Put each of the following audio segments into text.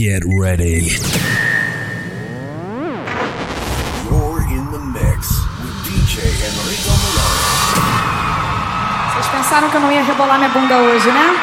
Get ready. You're in the mix with DJ Enrico Vocês pensaram que eu não ia rebolar minha bunda hoje, né?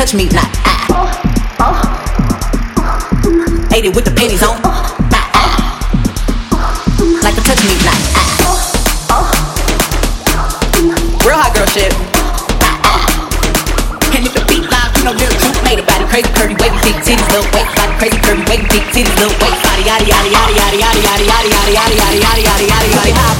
touch me, not I. Ate it with the panties on. Like a touch me, not I. Real hot girl shit. And if the beat live, you know little truth made about it. Crazy curvy wavy big titties, little waist body. Crazy curvy wavy big titties, little waist body. Yada yada yada yada yada yada yada yada yada yada yada yada yada.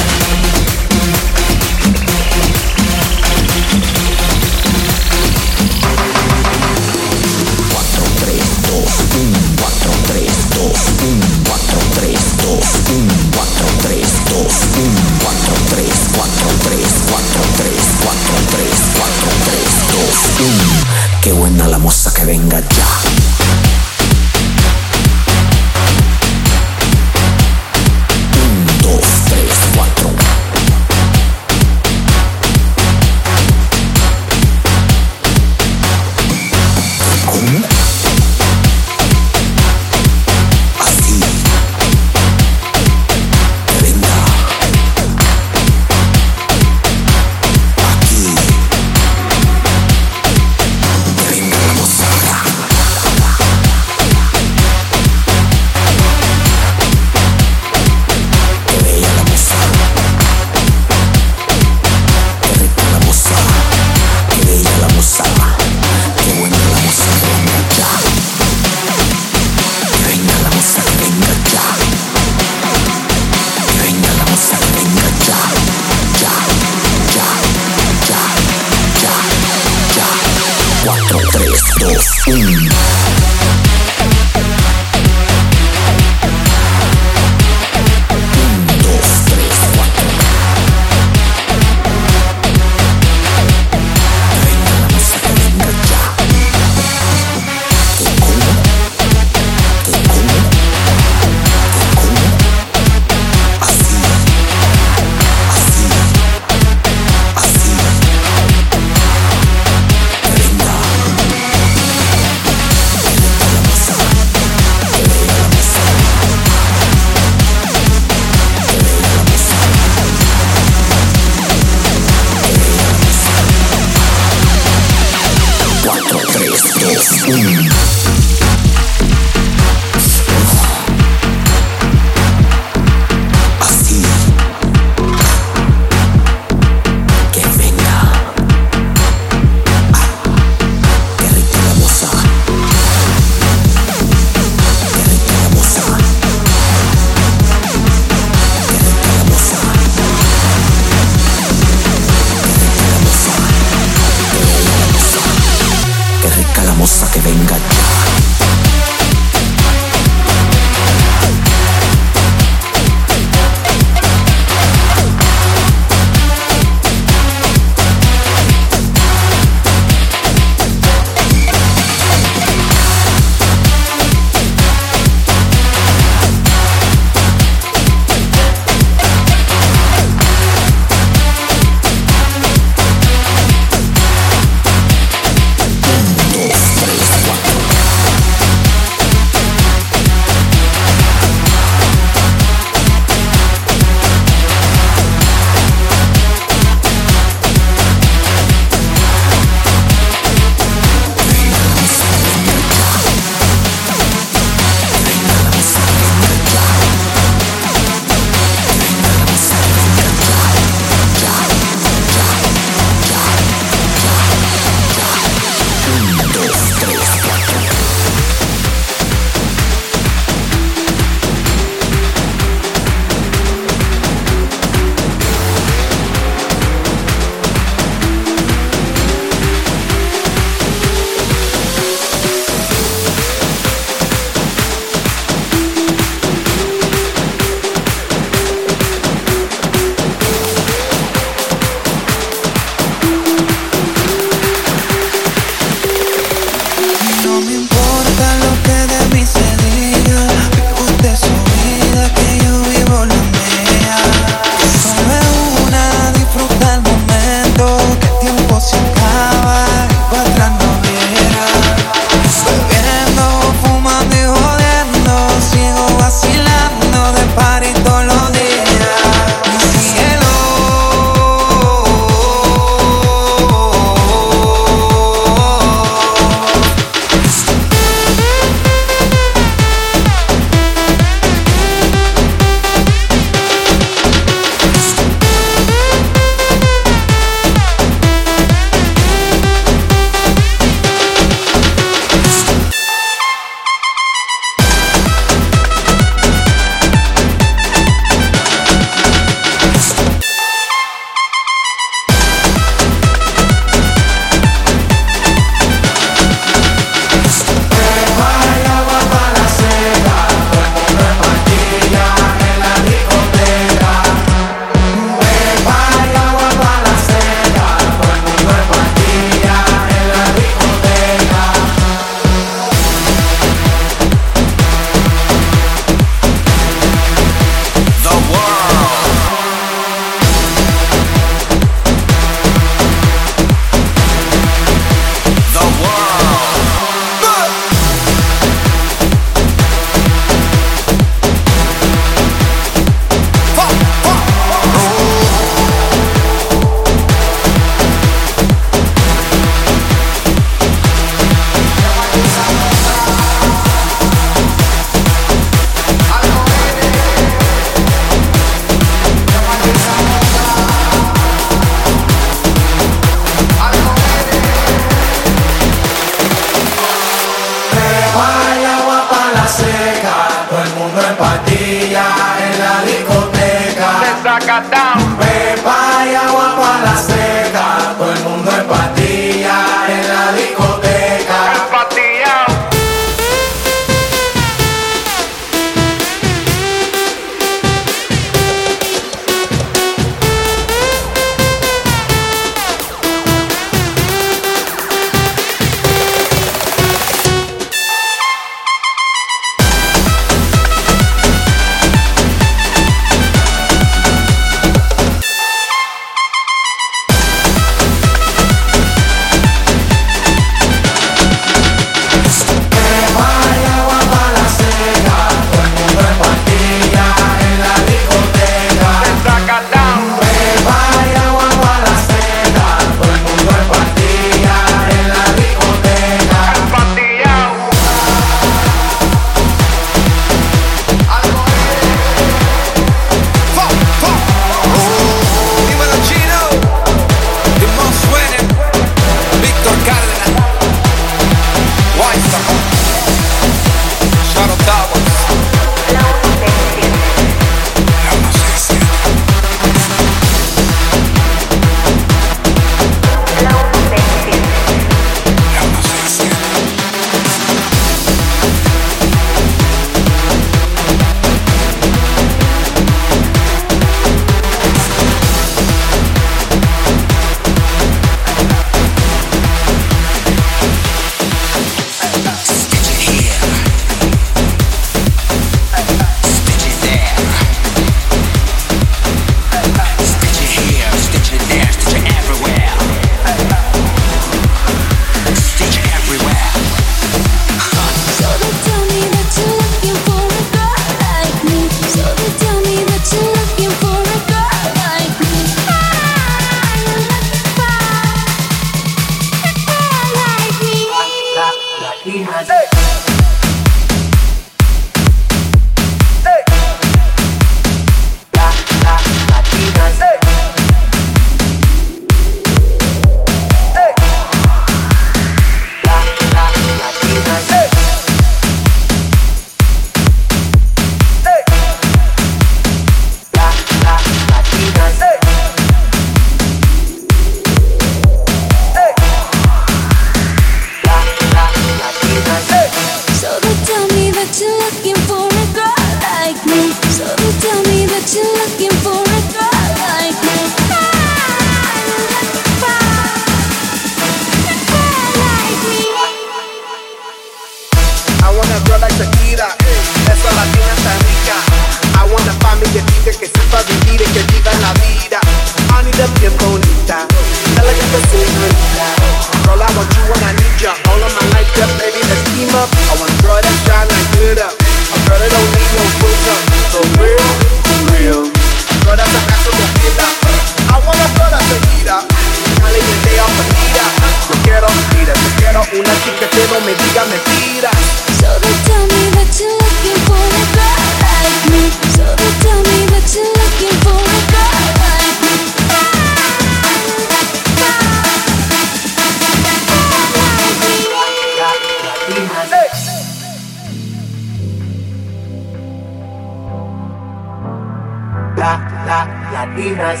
latinas.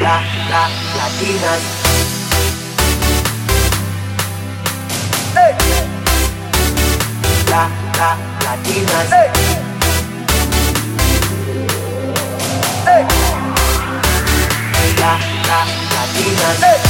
La, la, latinas. La, la, latinas. La, la, latinas.